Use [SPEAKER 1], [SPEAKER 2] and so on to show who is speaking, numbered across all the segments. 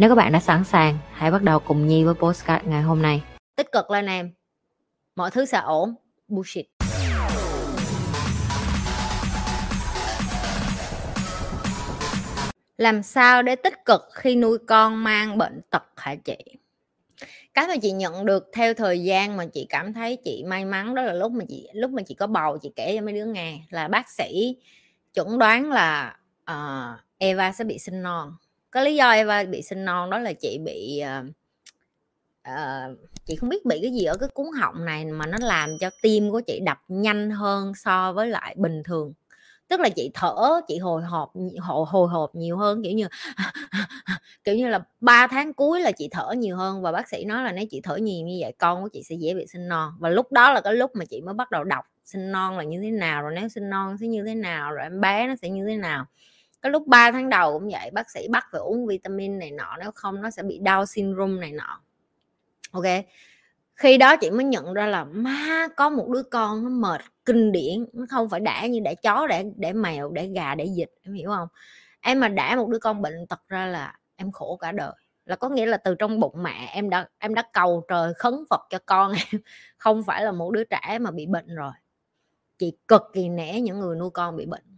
[SPEAKER 1] Nếu các bạn đã sẵn sàng, hãy bắt đầu cùng Nhi với postcard ngày hôm nay.
[SPEAKER 2] tích cực lên em. Mọi thứ sẽ ổn. Bullshit. Làm sao để tích cực khi nuôi con mang bệnh tật hả chị? Cái mà chị nhận được theo thời gian mà chị cảm thấy chị may mắn đó là lúc mà chị lúc mà chị có bầu chị kể cho mấy đứa nghe là bác sĩ chuẩn đoán là uh, Eva sẽ bị sinh non có lý do Eva bị sinh non đó là chị bị uh, uh, chị không biết bị cái gì ở cái cuốn họng này mà nó làm cho tim của chị đập nhanh hơn so với lại bình thường. Tức là chị thở chị hồi hộp hồi, hồi hộp nhiều hơn kiểu như kiểu như là 3 tháng cuối là chị thở nhiều hơn và bác sĩ nói là nếu chị thở nhiều như vậy con của chị sẽ dễ bị sinh non. Và lúc đó là cái lúc mà chị mới bắt đầu đọc sinh non là như thế nào rồi nếu sinh non sẽ như thế nào rồi em bé nó sẽ như thế nào cái lúc 3 tháng đầu cũng vậy, bác sĩ bắt phải uống vitamin này nọ, nếu không nó sẽ bị đau syndrome này nọ. Ok. Khi đó chị mới nhận ra là má, có một đứa con nó mệt kinh điển, nó không phải đẻ như đẻ chó, để để mèo, để gà, để vịt, em hiểu không? Em mà đẻ một đứa con bệnh tật ra là em khổ cả đời. Là có nghĩa là từ trong bụng mẹ em đã em đã cầu trời khấn phật cho con em, không phải là một đứa trẻ mà bị bệnh rồi. Chị cực kỳ nể những người nuôi con bị bệnh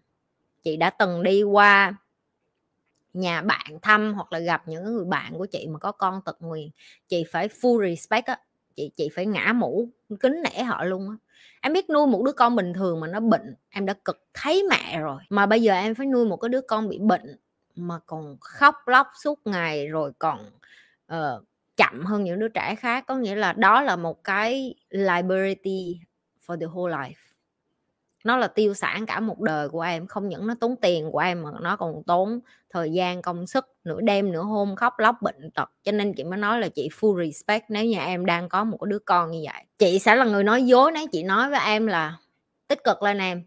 [SPEAKER 2] chị đã từng đi qua nhà bạn thăm hoặc là gặp những người bạn của chị mà có con tật nguyền chị phải full respect á chị chị phải ngã mũ kính nể họ luôn á. Em biết nuôi một đứa con bình thường mà nó bệnh em đã cực thấy mẹ rồi. Mà bây giờ em phải nuôi một cái đứa con bị bệnh mà còn khóc lóc suốt ngày rồi còn uh, chậm hơn những đứa trẻ khác. Có nghĩa là đó là một cái liability for the whole life nó là tiêu sản cả một đời của em, không những nó tốn tiền của em mà nó còn tốn thời gian, công sức, nửa đêm, nửa hôm khóc lóc bệnh tật. Cho nên chị mới nói là chị full respect nếu như em đang có một đứa con như vậy. Chị sẽ là người nói dối nếu chị nói với em là tích cực lên em.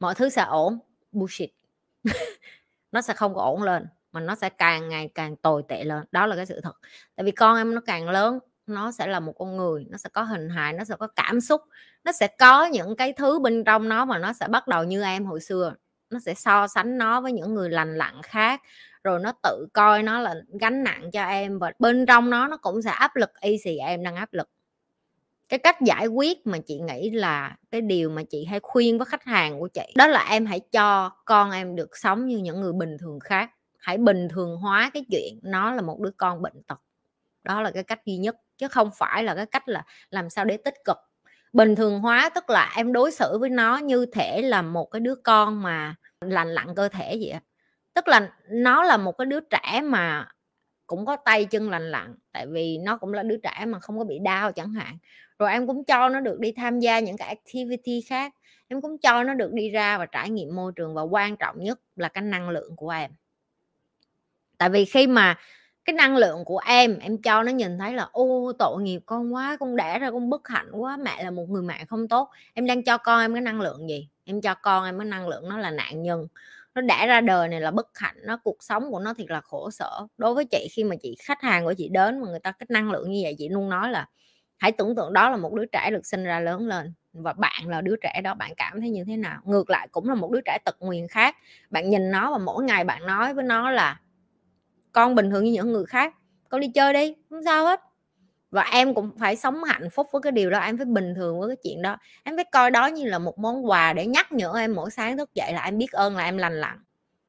[SPEAKER 2] Mọi thứ sẽ ổn. Bullshit. Nó sẽ không có ổn lên mà nó sẽ càng ngày càng tồi tệ lên. Đó là cái sự thật. Tại vì con em nó càng lớn nó sẽ là một con người, nó sẽ có hình hài, nó sẽ có cảm xúc, nó sẽ có những cái thứ bên trong nó mà nó sẽ bắt đầu như em hồi xưa. Nó sẽ so sánh nó với những người lành lặn khác, rồi nó tự coi nó là gánh nặng cho em và bên trong nó nó cũng sẽ áp lực y xì em đang áp lực. Cái cách giải quyết mà chị nghĩ là cái điều mà chị hay khuyên với khách hàng của chị, đó là em hãy cho con em được sống như những người bình thường khác. Hãy bình thường hóa cái chuyện nó là một đứa con bệnh tật đó là cái cách duy nhất, chứ không phải là cái cách là làm sao để tích cực. Bình thường hóa, tức là em đối xử với nó như thể là một cái đứa con mà lành lặn cơ thể vậy tức là nó là một cái đứa trẻ mà cũng có tay chân lành lặn, tại vì nó cũng là đứa trẻ mà không có bị đau chẳng hạn. Rồi em cũng cho nó được đi tham gia những cái activity khác, em cũng cho nó được đi ra và trải nghiệm môi trường và quan trọng nhất là cái năng lượng của em. Tại vì khi mà cái năng lượng của em em cho nó nhìn thấy là, ô, tội nghiệp con quá, con đẻ ra con bất hạnh quá, mẹ là một người mẹ không tốt. Em đang cho con em cái năng lượng gì? Em cho con em cái năng lượng nó là nạn nhân. Nó đẻ ra đời này là bất hạnh, nó cuộc sống của nó thiệt là khổ sở. Đối với chị, khi mà chị, khách hàng của chị đến mà người ta cái năng lượng như vậy, chị luôn nói là, hãy tưởng tượng đó là một đứa trẻ được sinh ra lớn lên và bạn là đứa trẻ đó, bạn cảm thấy như thế nào? Ngược lại cũng là một đứa trẻ tật nguyền khác. Bạn nhìn nó và mỗi ngày bạn nói với nó là con bình thường như những người khác, con đi chơi đi, không sao hết. Và em cũng phải sống hạnh phúc với cái điều đó, em phải bình thường với cái chuyện đó. Em phải coi đó như là một món quà để nhắc nhở em mỗi sáng thức dậy là em biết ơn là em lành lặn.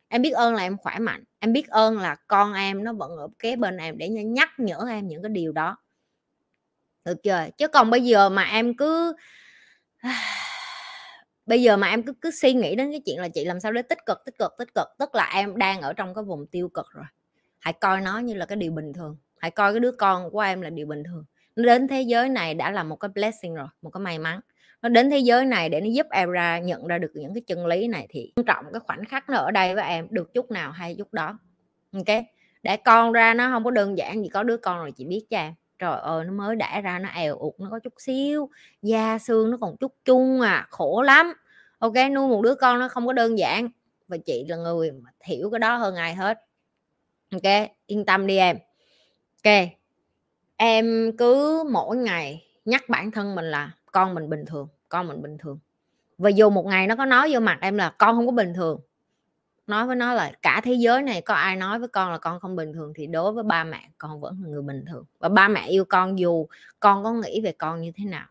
[SPEAKER 2] Em biết ơn là em khỏe mạnh. Em biết ơn là con em nó vẫn ở kế bên em để nhắc nhở em những cái điều đó. Được chưa? Chứ còn bây giờ mà em cứ, bây giờ mà em cứ cứ suy nghĩ đến cái chuyện là chị làm sao để tích cực tích cực tích cực, tức là em đang ở trong cái vùng tiêu cực rồi hãy coi nó như là cái điều bình thường. Hãy coi cái đứa con của em là điều bình thường. Nó đến thế giới này đã là một cái blessing rồi, một cái may mắn. Nó đến thế giới này để nó giúp em ra, nhận ra được những cái chân lý này thì quan trọng cái khoảnh khắc nó ở đây với em được chút nào hay chút đó. Ok? Để con ra nó không có đơn giản gì có đứa con rồi chị biết cho em trời ơi, nó mới đẻ ra nó èo ụt nó có chút xíu, da xương nó còn chút chung à khổ lắm. Ok, nuôi một đứa con nó không có đơn giản và chị là người mà hiểu cái đó hơn ai hết ok, yên tâm đi em. Ok, em cứ mỗi ngày nhắc bản thân mình là con mình bình thường, con mình bình thường. Và dù một ngày nó có nói vô mặt em là con không có bình thường. Nói với nó là cả thế giới này có ai nói với con là con không bình thường thì đối với ba mẹ, con vẫn là người bình thường. Và ba mẹ yêu con dù con có nghĩ về con như thế nào.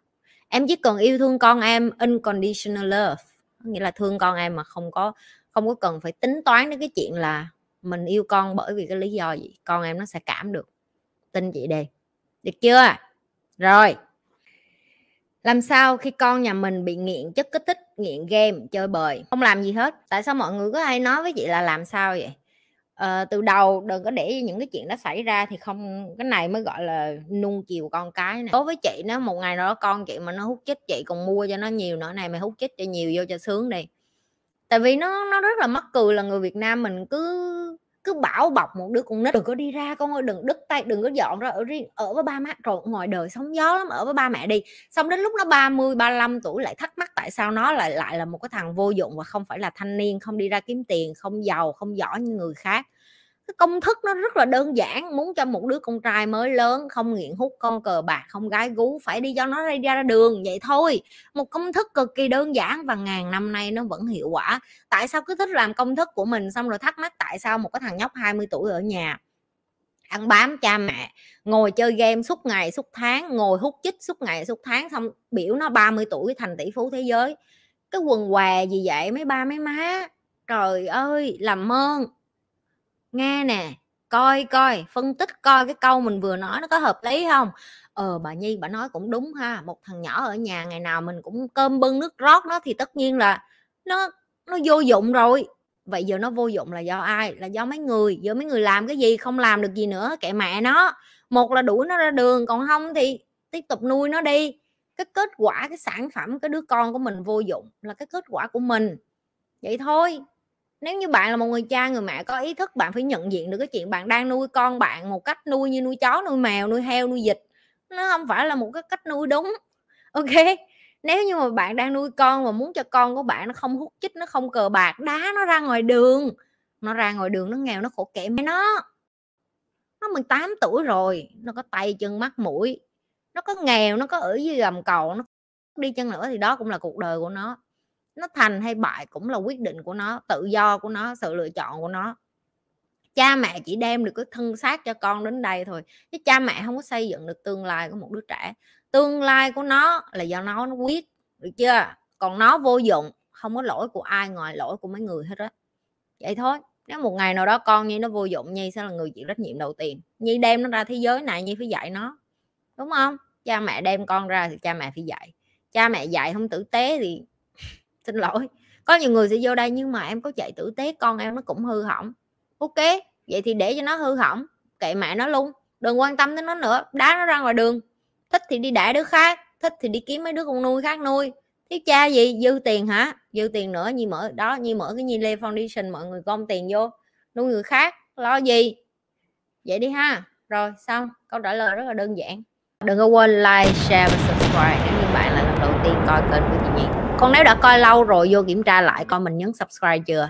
[SPEAKER 2] Em chỉ cần yêu thương con em unconditional love nghĩa là thương con em mà không có không có cần phải tính toán đến cái chuyện là mình yêu con bởi vì cái lý do gì? Con em nó sẽ cảm được tin chị đi được chưa? Rồi. Làm sao khi con nhà mình bị nghiện chất kích thích nghiện game chơi bời? Không làm gì hết. Tại sao mọi người có hay nói với chị là làm sao vậy? Ờ, từ đầu đừng có để những cái chuyện đó xảy ra thì không cái này mới gọi là nung chiều con cái này. đối với chị nó một ngày đó con chị mà nó hút chết chị còn mua cho nó nhiều nữa này mày hút chết cho nhiều vô cho sướng đi. Tại vì nó nó rất là mắc cười là người Việt Nam mình cứ cứ bảo bọc một đứa con nít. Đừng có đi ra con ơi, đừng đứt tay, đừng có dọn ra ở riêng, ở với ba má. Rồi ngoài đời sóng gió lắm, ở với ba mẹ đi. Xong đến lúc nó 30 35 tuổi lại thắc mắc tại sao nó lại lại là một cái thằng vô dụng và không phải là thanh niên, không đi ra kiếm tiền, không giàu, không giỏi như người khác cái công thức nó rất là đơn giản, muốn cho một đứa con trai mới lớn không nghiện hút con cờ bạc, không gái gú, phải đi cho nó ra ra đường, vậy thôi. Một công thức cực kỳ đơn giản và ngàn năm nay nó vẫn hiệu quả. Tại sao cứ thích làm công thức của mình xong rồi thắc mắc tại sao một cái thằng nhóc 20 tuổi ở nhà ăn bám cha mẹ, ngồi chơi game suốt ngày, suốt tháng, ngồi hút chích suốt ngày, suốt tháng xong biểu nó 30 tuổi thành tỷ phú thế giới. Cái quần què gì vậy? Mấy ba, mấy má? Trời ơi, làm ơn nghe nè, coi coi, phân tích coi cái câu mình vừa nói nó có hợp lý không ờ bà nhi, bà nói cũng đúng ha, một thằng nhỏ ở nhà ngày nào mình cũng cơm bưng nước rót nó thì tất nhiên là nó nó vô dụng rồi. Vậy giờ nó vô dụng là do ai? Là do mấy người giờ mấy người làm cái gì? Không làm được gì nữa, kệ mẹ nó. Một là đuổi nó ra đường, còn không thì tiếp tục nuôi nó đi. Cái kết quả, cái sản phẩm, cái đứa con của mình vô dụng là cái kết quả của mình. Vậy thôi nếu như bạn là một người cha, người mẹ có ý thức bạn phải nhận diện được cái chuyện bạn đang nuôi con bạn một cách nuôi như nuôi chó, nuôi mèo, nuôi heo, nuôi vịt. Nó không phải là một cái cách nuôi đúng. Ok? Nếu như mà bạn đang nuôi con và muốn cho con của bạn nó không hút chích, nó không cờ bạc, đá nó ra ngoài đường, nó ra ngoài đường, nó nghèo, nó khổ kệ mẹ nó. Nó 18 tuổi rồi, nó có tay chân mắt mũi, nó có nghèo, nó có ở dưới gầm cầu, nó đi chân nữa thì đó cũng là cuộc đời của nó nó thành hay bại cũng là quyết định của nó, tự do của nó, sự lựa chọn của nó. Cha mẹ chỉ đem được cái thân xác cho con đến đây thôi, chứ cha mẹ không có xây dựng được tương lai của một đứa trẻ. Tương lai của nó là do nó nó quyết, được chưa? Còn nó vô dụng không có lỗi của ai ngoài lỗi của mấy người hết á. Vậy thôi, nếu một ngày nào đó con nhi nó vô dụng, nhi sẽ là người chịu trách nhiệm đầu tiên. Nhi đem nó ra thế giới này, nhi phải dạy nó, đúng không cha mẹ đem con ra thì cha mẹ phải dạy. Cha mẹ dạy không tử tế thì xin lỗi. Có nhiều người sẽ vô đây nhưng mà em có chạy tử tế, con em nó cũng hư hỏng. Ok, vậy thì để cho nó hư hỏng, kệ mẹ nó luôn, đừng quan tâm đến nó nữa, đá nó ra ngoài đường. Thích thì đi đẻ đứa khác, thích thì đi kiếm mấy đứa con nuôi khác nuôi. Thiếu cha gì? Dư tiền hả? Dư tiền nữa như mở, đó như mở cái nhi lê foundation, mọi người gom tiền vô, nuôi người khác, lo gì? Vậy đi ha. Rồi, xong, câu trả lời rất là đơn giản. Đừng có quên like, share và subscribe nếu như bạn là lần đầu tiên coi kênh của chị nhi còn nếu đã coi lâu rồi, vô kiểm tra lại coi mình nhấn subscribe chưa?